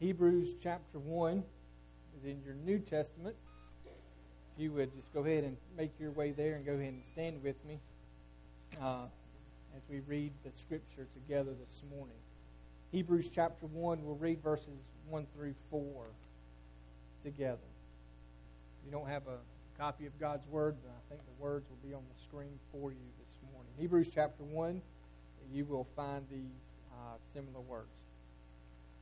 Hebrews chapter 1 is in your New Testament. If you would just go ahead and make your way there and go ahead and stand with me uh, as we read the scripture together this morning. Hebrews chapter 1, we'll read verses 1 through 4 together. If you don't have a copy of God's Word, I think the words will be on the screen for you this morning. Hebrews chapter 1, you will find these uh, similar words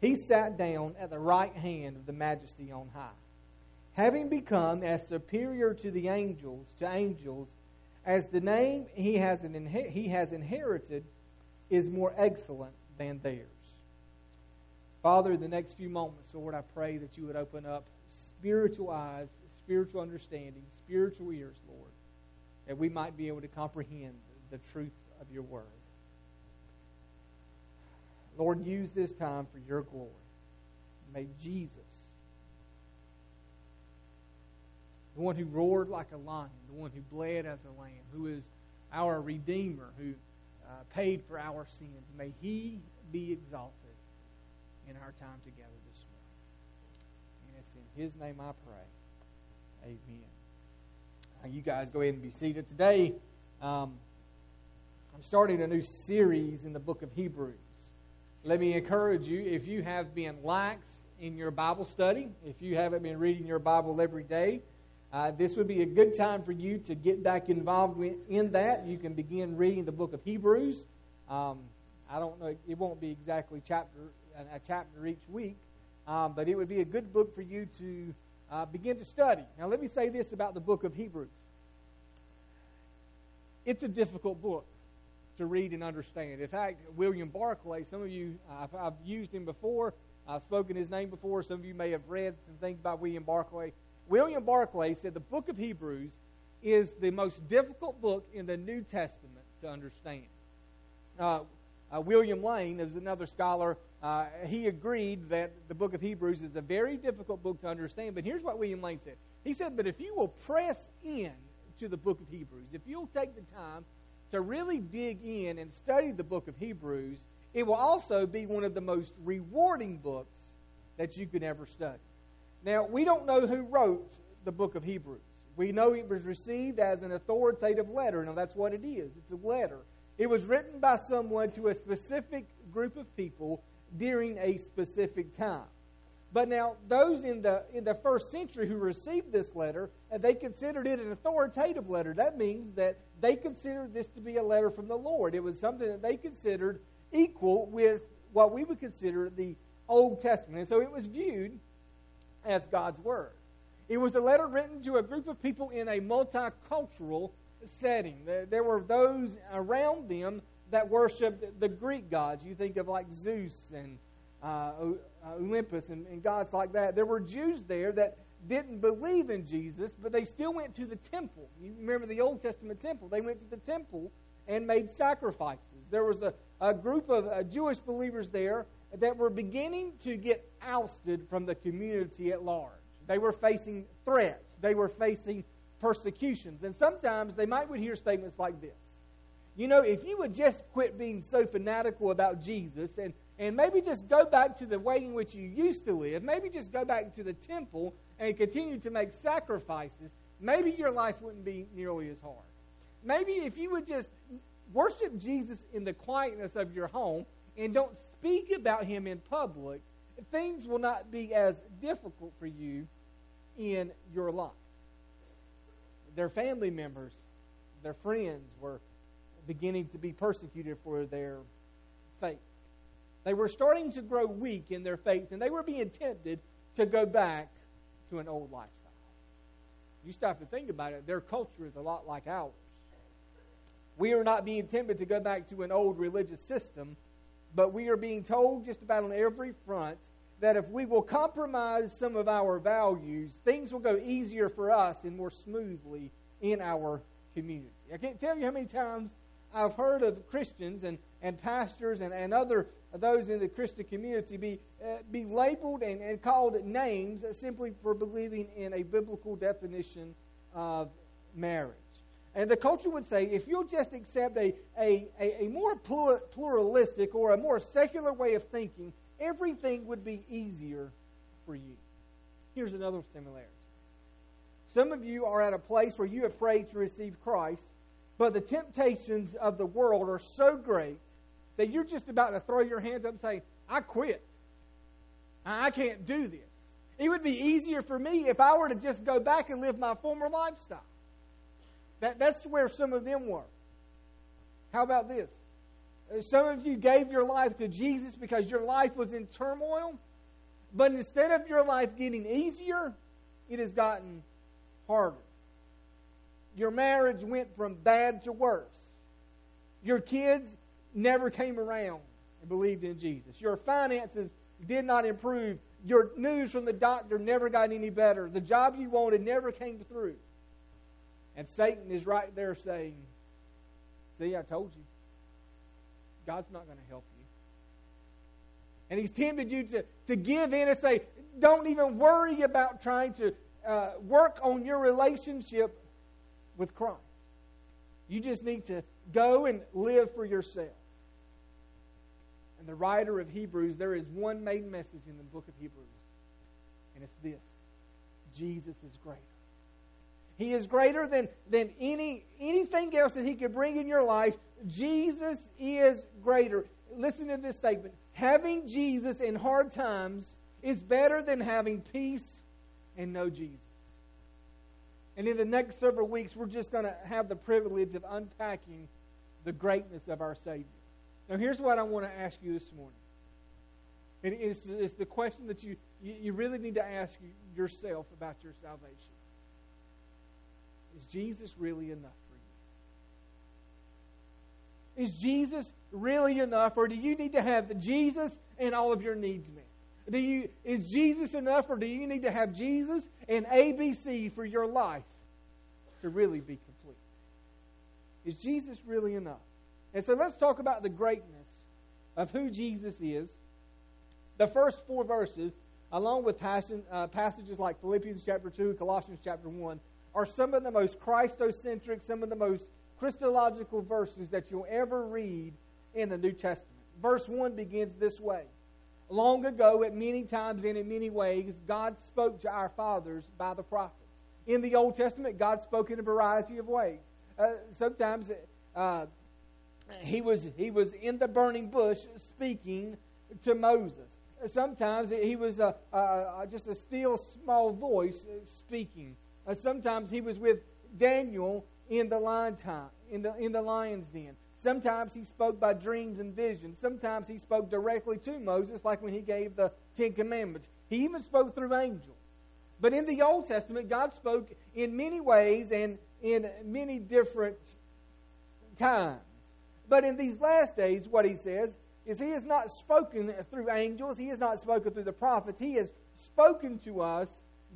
he sat down at the right hand of the majesty on high. Having become as superior to the angels, to angels, as the name he has, inher- he has inherited is more excellent than theirs. Father, the next few moments, Lord, I pray that you would open up spiritual eyes, spiritual understanding, spiritual ears, Lord, that we might be able to comprehend the truth of your word. Lord, use this time for your glory. May Jesus, the one who roared like a lion, the one who bled as a lamb, who is our Redeemer, who uh, paid for our sins, may he be exalted in our time together this morning. And it's in his name I pray. Amen. Now you guys go ahead and be seated. Today, um, I'm starting a new series in the book of Hebrews. Let me encourage you if you have been lax in your Bible study, if you haven't been reading your Bible every day, uh, this would be a good time for you to get back involved in that. You can begin reading the book of Hebrews. Um, I don't know; it won't be exactly chapter a chapter each week, um, but it would be a good book for you to uh, begin to study. Now, let me say this about the book of Hebrews: it's a difficult book to read and understand. In fact, William Barclay, some of you, I've, I've used him before. I've spoken his name before. Some of you may have read some things about William Barclay. William Barclay said the book of Hebrews is the most difficult book in the New Testament to understand. Uh, uh, William Lane is another scholar. Uh, he agreed that the book of Hebrews is a very difficult book to understand. But here's what William Lane said. He said, But if you will press in to the book of Hebrews, if you'll take the time to really dig in and study the book of Hebrews, it will also be one of the most rewarding books that you could ever study. Now, we don't know who wrote the book of Hebrews. We know it was received as an authoritative letter. Now, that's what it is it's a letter. It was written by someone to a specific group of people during a specific time. But now, those in the in the first century who received this letter, uh, they considered it an authoritative letter. That means that they considered this to be a letter from the Lord. It was something that they considered equal with what we would consider the Old Testament. And so it was viewed as God's Word. It was a letter written to a group of people in a multicultural setting. There were those around them that worshiped the Greek gods. You think of like Zeus and uh, Olympus and, and gods like that. There were Jews there that didn't believe in Jesus, but they still went to the temple. You remember the Old Testament temple. They went to the temple and made sacrifices. There was a, a group of uh, Jewish believers there that were beginning to get ousted from the community at large. They were facing threats, they were facing persecutions, and sometimes they might would hear statements like this. You know, if you would just quit being so fanatical about Jesus and, and maybe just go back to the way in which you used to live, maybe just go back to the temple and continue to make sacrifices, maybe your life wouldn't be nearly as hard. Maybe if you would just worship Jesus in the quietness of your home and don't speak about him in public, things will not be as difficult for you in your life. Their family members, their friends were beginning to be persecuted for their faith. They were starting to grow weak in their faith, and they were being tempted to go back to an old lifestyle. You stop to think about it, their culture is a lot like ours. We are not being tempted to go back to an old religious system, but we are being told just about on every front that if we will compromise some of our values, things will go easier for us and more smoothly in our community. I can't tell you how many times I've heard of Christians and, and pastors and, and other those in the Christian community be, uh, be labeled and, and called names simply for believing in a biblical definition of marriage. And the culture would say if you'll just accept a, a, a, a more pluralistic or a more secular way of thinking, everything would be easier for you. Here's another similarity. Some of you are at a place where you have prayed to receive Christ, but the temptations of the world are so great that you're just about to throw your hands up and say, I quit. I can't do this. It would be easier for me if I were to just go back and live my former lifestyle. That, that's where some of them were. How about this? Uh, some of you gave your life to Jesus because your life was in turmoil, but instead of your life getting easier, it has gotten harder. Your marriage went from bad to worse. Your kids never came around and believed in Jesus. Your finances did not improve. Your news from the doctor never got any better. The job you wanted never came through. And Satan is right there saying, See, I told you. God's not going to help you. And he's tempted you to, to give in and say, Don't even worry about trying to uh, work on your relationship with Christ. You just need to go and live for yourself. The writer of Hebrews, there is one main message in the book of Hebrews, and it's this Jesus is greater. He is greater than, than any anything else that he could bring in your life. Jesus is greater. Listen to this statement. Having Jesus in hard times is better than having peace and no Jesus. And in the next several weeks, we're just going to have the privilege of unpacking the greatness of our Savior. Now, here's what I want to ask you this morning. And it's, it's the question that you, you really need to ask yourself about your salvation. Is Jesus really enough for you? Is Jesus really enough, or do you need to have Jesus and all of your needs met? Do you, is Jesus enough, or do you need to have Jesus and ABC for your life to really be complete? Is Jesus really enough? And so let's talk about the greatness of who Jesus is. The first four verses, along with uh, passages like Philippians chapter 2, Colossians chapter 1, are some of the most Christocentric, some of the most Christological verses that you'll ever read in the New Testament. Verse 1 begins this way Long ago, at many times and in many ways, God spoke to our fathers by the prophets. In the Old Testament, God spoke in a variety of ways. Uh, sometimes uh, he was he was in the burning bush speaking to Moses. Sometimes he was a, a, just a still small voice speaking. Uh, sometimes he was with Daniel in the lion time, in the in the lion's den. Sometimes he spoke by dreams and visions. Sometimes he spoke directly to Moses, like when he gave the Ten Commandments. He even spoke through angels. But in the Old Testament, God spoke in many ways and in many different times. But in these last days, what he says is he has not spoken through angels, he has not spoken through the prophets, he has spoken to us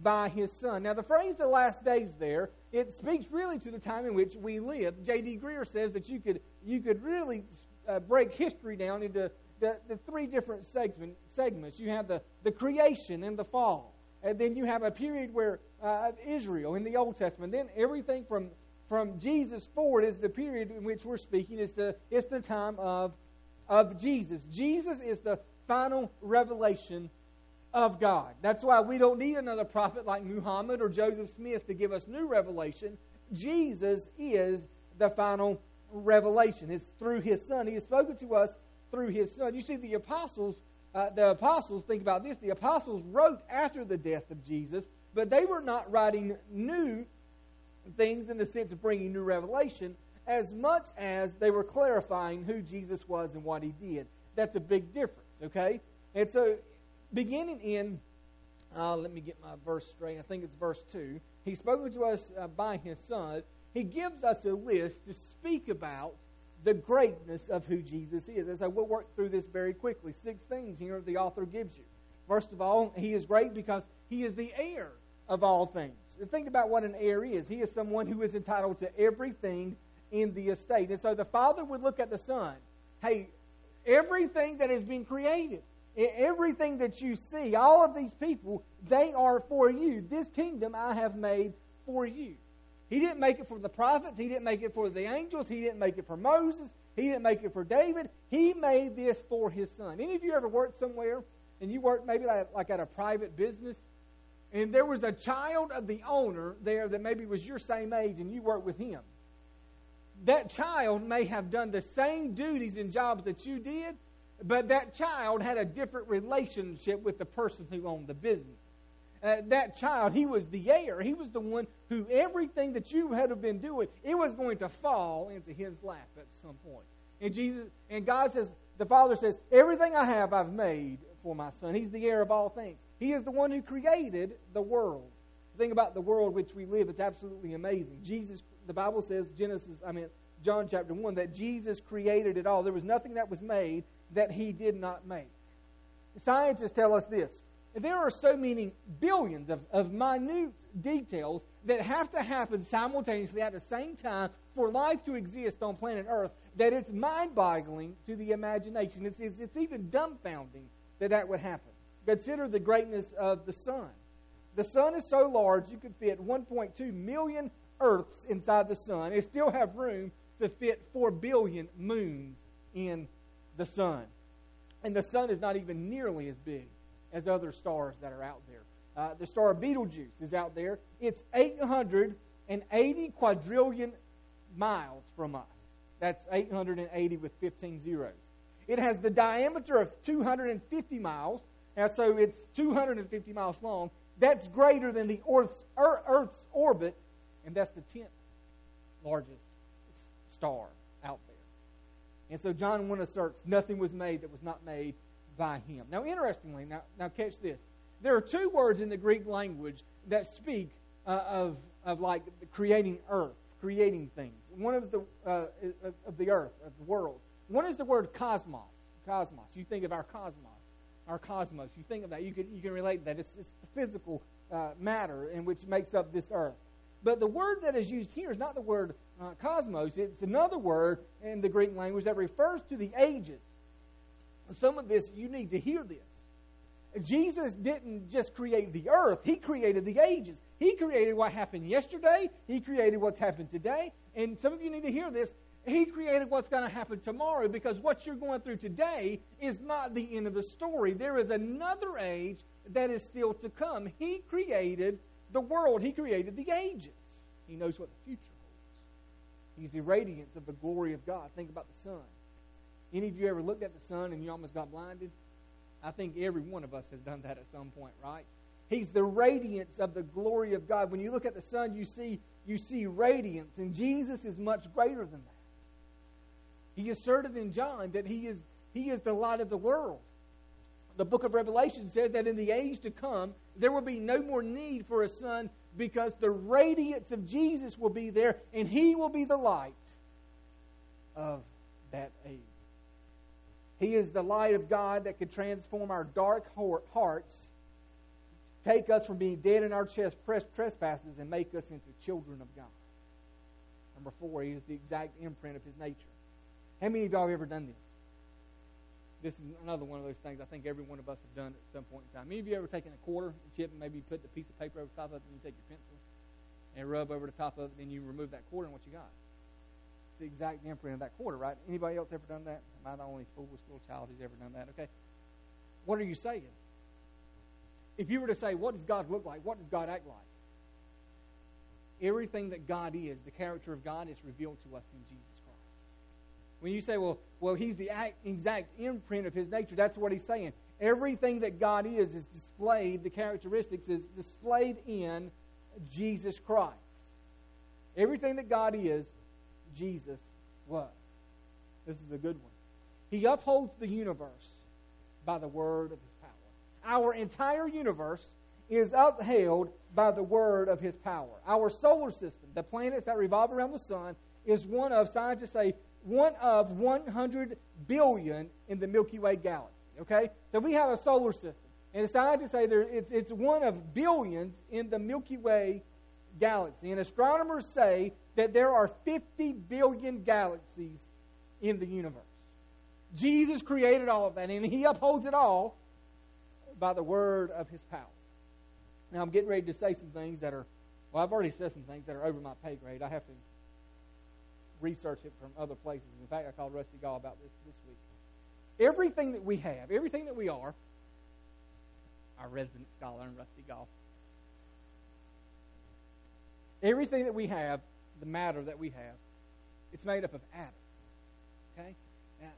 by his son. Now, the phrase the last days there, it speaks really to the time in which we live. J.D. Greear says that you could, you could really uh, break history down into the, the three different segment, segments. You have the, the creation and the fall. And then you have a period where uh, Israel in the Old Testament. Then everything from from Jesus forward is the period in which we're speaking. It's the it's the time of of Jesus. Jesus is the final revelation of God. That's why we don't need another prophet like Muhammad or Joseph Smith to give us new revelation. Jesus is the final revelation. It's through His Son. He has spoken to us through His Son. You see, the apostles, uh, the apostles, think about this. The apostles wrote after the death of Jesus, but they were not writing new things in the sense of bringing new revelation as much as they were clarifying who Jesus was and what He did. That's a big difference, okay? And so beginning in, uh, let me get my verse straight. I think it's verse 2. He spoke to us uh, by his Son. He gives us a list to speak about the greatness of who Jesus is. And so we'll work through this very quickly. Six things here the author gives you. First of all, he is great because he is the heir of all things. And think about what an heir is. He is someone who is entitled to everything in the estate. And so the father would look at the son. Hey, everything that has been created, everything that you see, all of these people, they are for you. This kingdom I have made for you. He didn't make it for the prophets. He didn't make it for the angels. He didn't make it for Moses. He didn't make it for David. He made this for his son. Any of you ever worked somewhere and you worked maybe like, like at a private business and there was a child of the owner there that maybe was your same age and you worked with him? That child may have done the same duties and jobs that you did, but that child had a different relationship with the person who owned the business uh, that child, he was the heir. He was the one who everything that you had been doing, it was going to fall into his lap at some point. And Jesus and God says, the Father says, everything I have I've made for my son. He's the heir of all things. He is the one who created the world. The thing about the world which we live, it's absolutely amazing. Jesus, the Bible says, Genesis, I mean, John chapter 1, that Jesus created it all. There was nothing that was made that he did not make. Scientists tell us this there are so many billions of, of minute details that have to happen simultaneously at the same time for life to exist on planet Earth that it's mind boggling to the imagination. It's, it's, it's even dumbfounding that that would happen. Consider the greatness of the sun. The sun is so large you could fit 1.2 million Earths inside the sun and still have room to fit 4 billion moons in the sun. And the sun is not even nearly as big as other stars that are out there. Uh, the star Betelgeuse is out there. It's 880 quadrillion miles from us. That's 880 with 15 zeros. It has the diameter of 250 miles, and so it's 250 miles long. That's greater than the Earth's, Earth's orbit, and that's the 10th largest star out there. And so John 1 asserts nothing was made that was not made by him. Now, interestingly, now, now catch this. There are two words in the Greek language that speak uh, of, of like creating earth, creating things. One is the, uh, of the earth, of the world. One is the word cosmos. Cosmos. You think of our cosmos, our cosmos. You think of that. You can, you can relate that. It's, it's the physical uh, matter in which makes up this earth. But the word that is used here is not the word uh, cosmos. It's another word in the Greek language that refers to the ages some of this, you need to hear this. Jesus didn't just create the earth, He created the ages. He created what happened yesterday, He created what's happened today, and some of you need to hear this. He created what's going to happen tomorrow because what you're going through today is not the end of the story. There is another age that is still to come. He created the world, He created the ages. He knows what the future holds. He's the radiance of the glory of God. Think about the sun. Any of you ever looked at the sun and you almost got blinded? I think every one of us has done that at some point, right? He's the radiance of the glory of God. When you look at the sun, you see you see radiance, and Jesus is much greater than that. He asserted in John that he is he is the light of the world. The book of Revelation says that in the age to come, there will be no more need for a sun because the radiance of Jesus will be there, and he will be the light of that age. He is the light of God that can transform our dark hearts, take us from being dead in our trespasses, and make us into children of God. Number four, He is the exact imprint of His nature. How many of y'all have ever done this? This is another one of those things I think every one of us have done at some point in time. Many of you ever taken a quarter and chip and maybe put the piece of paper over top of it and you take your pencil and rub over the top of it and then you remove that quarter and what you got? It's the exact imprint of that quarter, right? Anybody else ever done that? Am I the only foolish little child who's ever done that? Okay. What are you saying? If you were to say, what does God look like? What does God act like? Everything that God is, the character of God, is revealed to us in Jesus. When you say, well, well, He's the exact imprint of His nature, that's what He's saying. Everything that God is is displayed, the characteristics is displayed in Jesus Christ. Everything that God is Jesus was. This is a good one. He upholds the universe by the word of his power. Our entire universe is upheld by the word of his power. Our solar system, the planets that revolve around the sun, is one of, scientists say, one of 100 billion in the Milky Way galaxy. Okay? So we have a solar system. And scientists say there, it's, it's one of billions in the Milky Way galaxy. And astronomers say that there are 50 billion galaxies in the universe. Jesus created all of that, and He upholds it all by the word of His power. Now, I'm getting ready to say some things that are, well, I've already said some things that are over my pay grade. I have to research it from other places. In fact, I called Rusty Gall about this this week. Everything that we have, everything that we are, our resident scholar and Rusty Gall, everything that we have, the matter that we have, it's made up of atoms. Okay? Now,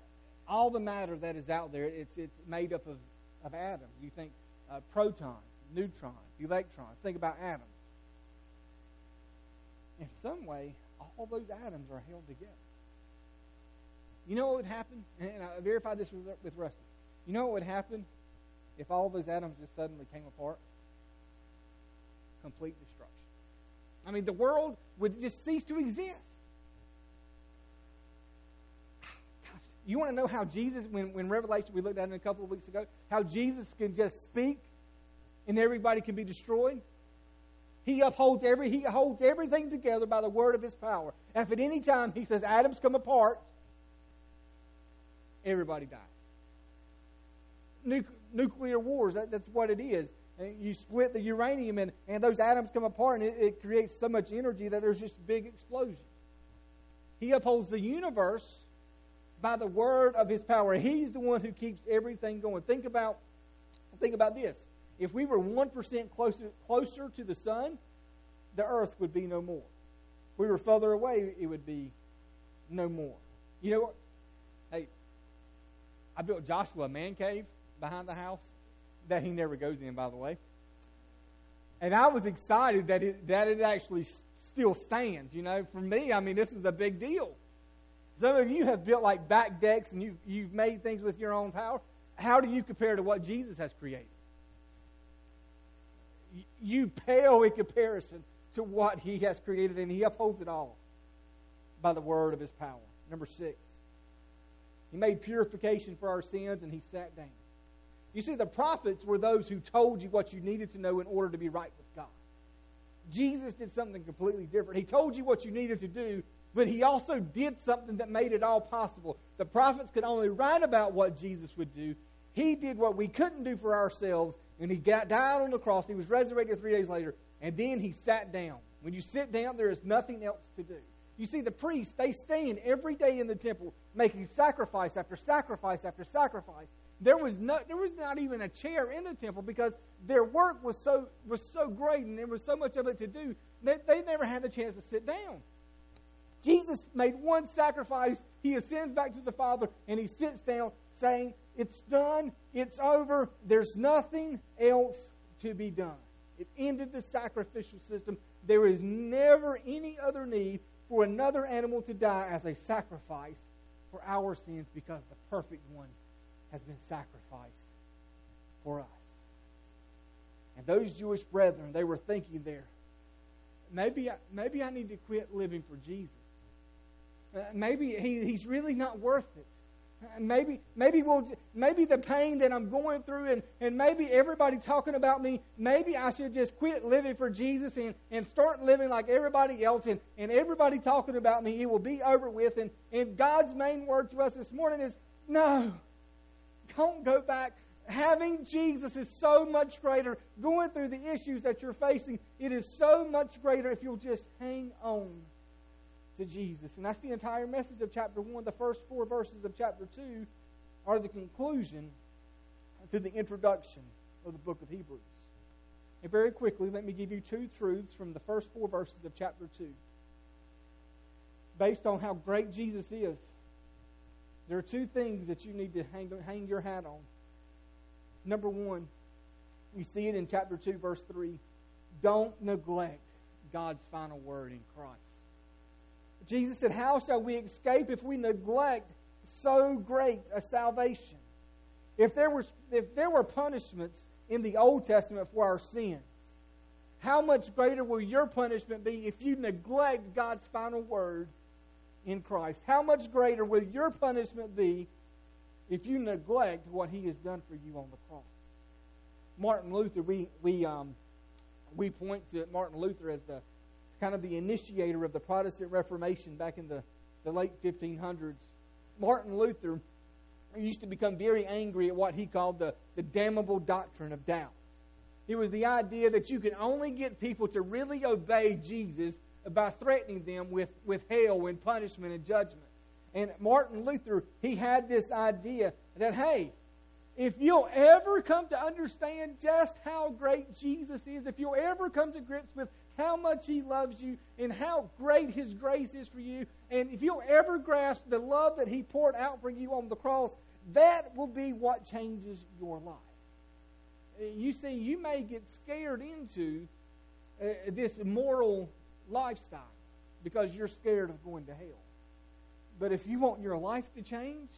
all the matter that is out there, it's, it's made up of, of atoms. You think uh, protons, neutrons, electrons. Think about atoms. In some way, all those atoms are held together. You know what would happen? And I verified this with, with Rusty. You know what would happen if all those atoms just suddenly came apart? Complete destruction. I mean, the world would just cease to exist. You want to know how Jesus, when, when Revelation, we looked at it a couple of weeks ago, how Jesus can just speak and everybody can be destroyed? He upholds every he holds everything together by the word of his power. And If at any time he says atoms come apart, everybody dies. nuclear wars, that, that's what it is. And you split the uranium and, and those atoms come apart and it, it creates so much energy that there's just big explosions. He upholds the universe by the word of his power. He's the one who keeps everything going. Think about think about this. If we were 1% closer, closer to the sun, the earth would be no more. If we were further away, it would be no more. You know what? Hey, I built Joshua a man cave behind the house that he never goes in, by the way. And I was excited that it, that it actually still stands. You know, for me, I mean, this was a big deal. Some of you have built like back decks and you've, you've made things with your own power. How do you compare to what Jesus has created? You pale in comparison to what he has created, and he upholds it all by the word of his power. Number six, he made purification for our sins, and he sat down. You see, the prophets were those who told you what you needed to know in order to be right with God. Jesus did something completely different. He told you what you needed to do, but he also did something that made it all possible. The prophets could only write about what Jesus would do. He did what we couldn't do for ourselves, and he got, died on the cross. He was resurrected three days later, and then he sat down. When you sit down, there is nothing else to do. You see, the priests, they stand every day in the temple making sacrifice after sacrifice after sacrifice. There was, no, there was not even a chair in the temple because their work was so, was so great and there was so much of it to do that they never had the chance to sit down. Jesus made one sacrifice. He ascends back to the Father and he sits down saying, It's done. It's over. There's nothing else to be done. It ended the sacrificial system. There is never any other need for another animal to die as a sacrifice for our sins because the perfect one has been sacrificed for us. And those Jewish brethren, they were thinking there, maybe I, maybe I need to quit living for Jesus. Uh, maybe he, he's really not worth it. Maybe, maybe we'll, maybe the pain that I'm going through, and, and maybe everybody talking about me, maybe I should just quit living for Jesus and, and start living like everybody else, and, and everybody talking about me, it will be over with. And, and God's main word to us this morning is no, don't go back. Having Jesus is so much greater. Going through the issues that you're facing, it is so much greater if you'll just hang on to Jesus. And that's the entire message of chapter 1. The first four verses of chapter 2 are the conclusion to the introduction of the book of Hebrews. And very quickly, let me give you two truths from the first four verses of chapter 2. Based on how great Jesus is, there are two things that you need to hang, hang your hat on. Number one, we see it in chapter 2, verse 3. Don't neglect God's final word in Christ. Jesus said, How shall we escape if we neglect so great a salvation? If there, was, if there were punishments in the Old Testament for our sins, how much greater will your punishment be if you neglect God's final word in Christ? How much greater will your punishment be if you neglect what He has done for you on the cross? Martin Luther, we we um, we point to Martin Luther as the kind of the initiator of the Protestant Reformation back in the, the late 1500s. Martin Luther used to become very angry at what he called the, the damnable doctrine of doubts. It was the idea that you can only get people to really obey Jesus by threatening them with, with hell and punishment and judgment. And Martin Luther, he had this idea that, hey, if you'll ever come to understand just how great Jesus is, if you'll ever come to grips with how much He loves you and how great His grace is for you, and if you'll ever grasp the love that He poured out for you on the cross, that will be what changes your life. You see, you may get scared into uh, this moral lifestyle because you're scared of going to hell. But if you want your life to change,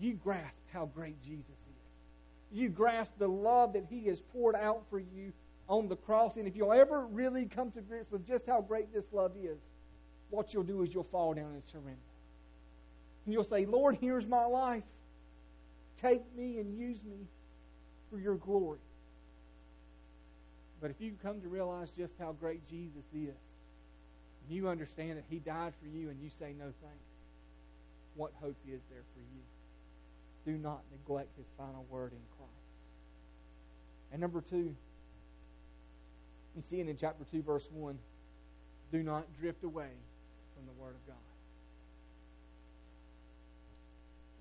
you grasp how great Jesus is. You grasp the love that He has poured out for you on the cross. And if you'll ever really come to grips with just how great this love is, what you'll do is you'll fall down and surrender. And you'll say, Lord, here's my life. Take me and use me for your glory. But if you come to realize just how great Jesus is, and you understand that He died for you, and you say no thanks, what hope is there for you? do not neglect his final word in Christ. And number two, you see it in chapter 2, verse 1 do not drift away from the word of God.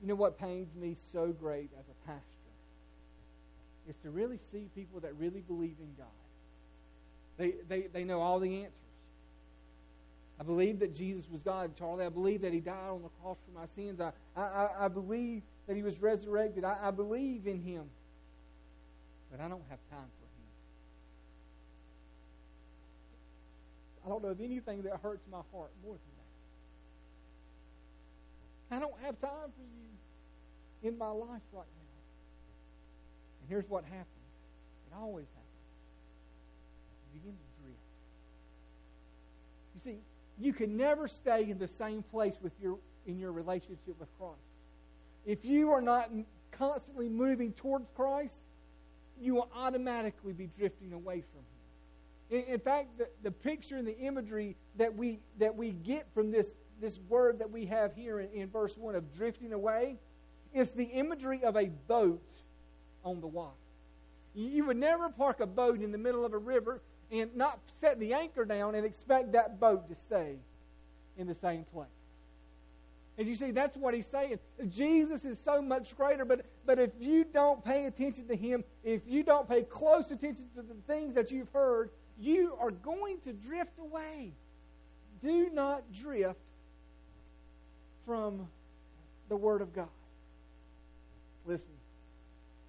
You know what pains me so great as a pastor is to really see people that really believe in God. They, they, they know all the answers. I believe that Jesus was God, Charlie. I believe that He died on the cross for my sins. I, I, I believe that he was resurrected. I, I believe in him, but I don't have time for him. I don't know of anything that hurts my heart more than that. I don't have time for you in my life right now. And here's what happens it always happens. You begin to drift. You see, you can never stay in the same place with your in your relationship with Christ if you are not constantly moving towards Christ, you will automatically be drifting away from Him. In, fact, the, the picture and the imagery that we that we get from this this word that we have here in, in verse one of drifting away, is the imagery of a boat on the water. You would never park a boat in the middle of a river and not set the anchor down and expect that boat to stay in the same place. And you see, that's what he's saying. Jesus is so much greater, but, but if you don't pay attention to him, if you don't pay close attention to the things that you've heard, you are going to drift away. Do not drift from the Word of God. Listen,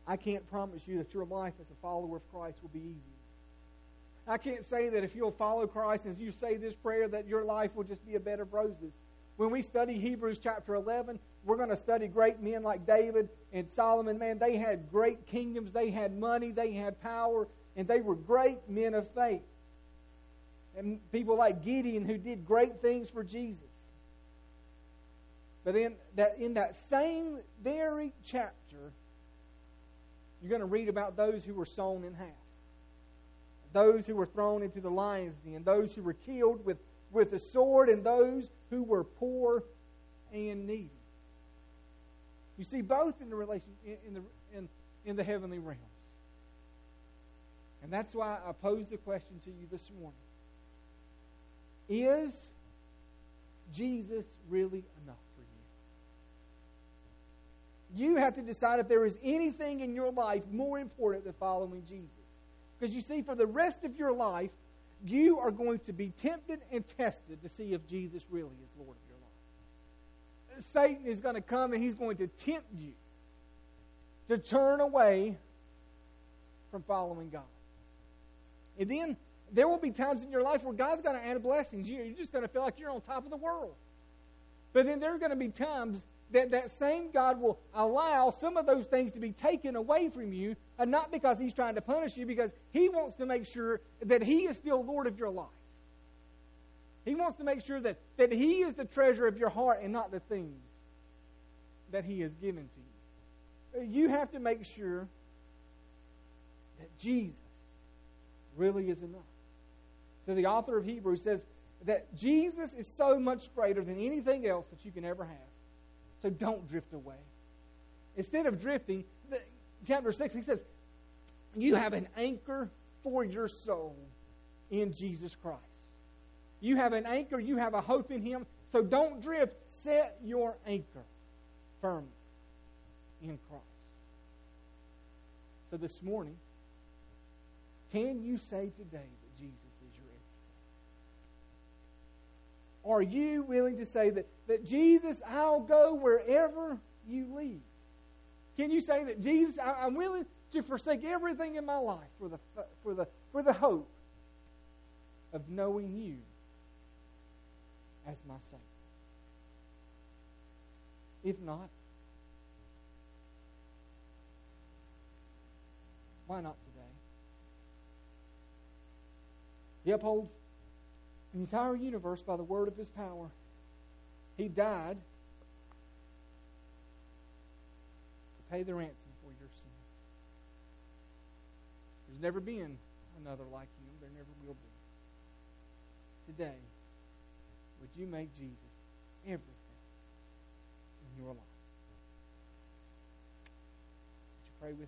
I can't promise you that your life as a follower of Christ will be easy. I can't say that if you'll follow Christ as you say this prayer that your life will just be a bed of roses. When we study Hebrews chapter 11, we're going to study great men like David and Solomon. Man, they had great kingdoms, they had money, they had power, and they were great men of faith. And people like Gideon who did great things for Jesus. But then that in that same very chapter, you're going to read about those who were sown in half. Those who were thrown into the lion's den, those who were killed with with the sword and those who were poor and needy. You see both in the relation in, the in, in the heavenly realms. And that's why I pose the question to you this morning. Is Jesus really enough for you? You have to decide if there is anything in your life more important than following Jesus. Because you see, for the rest of your life, you are going to be tempted and tested to see if Jesus really is Lord of your life. Satan is going to come and he's going to tempt you to turn away from following God. And then there will be times in your life where God's going to add blessings. You're just going to feel like you're on top of the world. But then there are going to be times that that same God will allow some of those things to be taken away from you, and not because He's trying to punish you, because He wants to make sure that He is still Lord of your life. He wants to make sure that, that He is the treasure of your heart and not the things that He has given to you. You have to make sure that Jesus really is enough. So the author of Hebrews says that Jesus is so much greater than anything else that you can ever have. So don't drift away. Instead of drifting, the, chapter 6, he says, You have an anchor for your soul in Jesus Christ. You have an anchor, you have a hope in Him. So don't drift. Set your anchor firmly in Christ. So this morning, can you say today that Jesus is your everything? Are you willing to say that, that Jesus, I'll go wherever you lead? Can you say that Jesus, I, am willing to forsake everything in my life for the, for the, for the hope of knowing you as my Savior? If not, why not today? He upholds the entire universe by the word of his power. He died to pay the ransom for your sins. There's never been another like him. There never will be. Today, would you make Jesus everything in your life? Would you pray with me?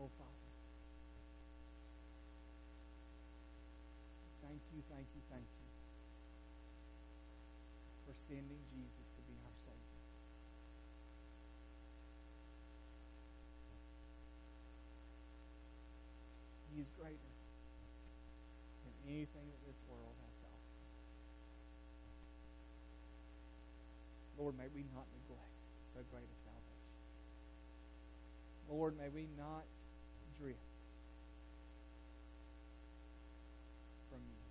Oh, Father. Thank you, thank you, for sending Jesus to be our Savior. He is greater than anything that this world has to offer. Lord, may we not neglect so great a salvation. Lord, may we not drift from you.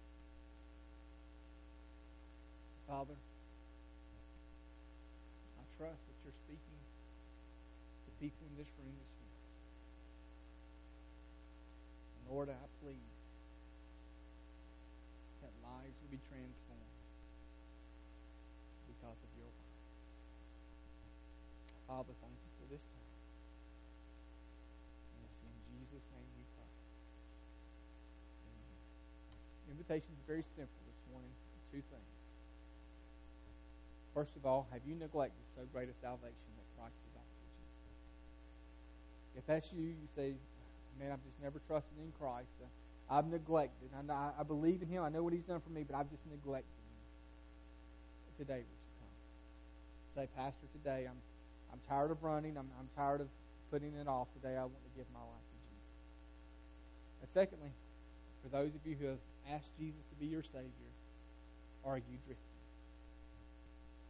Father, I trust that you're speaking to people in this room this morning. Lord, I plead that lives will be transformed because of your word. Father, thank you for this time. And it's in Jesus' name we pray. Amen. The invitation is very simple this morning. Two things. First of all, have you neglected so great a salvation that Christ has offered you? If that's you, you say, man, I've just never trusted in Christ. Uh, I've neglected. I, I, believe in Him. I know what He's done for me, but I've just neglected Him. Today, would you come? Say, Pastor, today I'm, I'm tired of running. I'm, I'm tired of putting it off. Today I want to give my life to Jesus. and secondly, for those of you who have asked Jesus to be your Savior, are you drifting?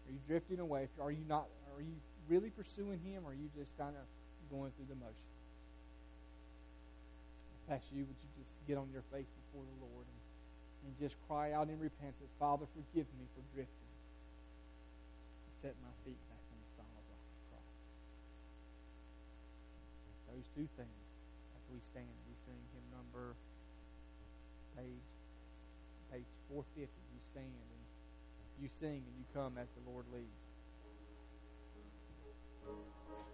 Are you drifting away? Are you not? Are you really pursuing Him, or are you just kind of going through the motions? That's you, would you just get on your face before the Lord and, and just cry out in repentance, Father, forgive me for drifting. Set my feet back on the solid rock of Christ. Those two things As we stand. We sing hymn number page page 450. We stand and you sing and you come as the Lord leads.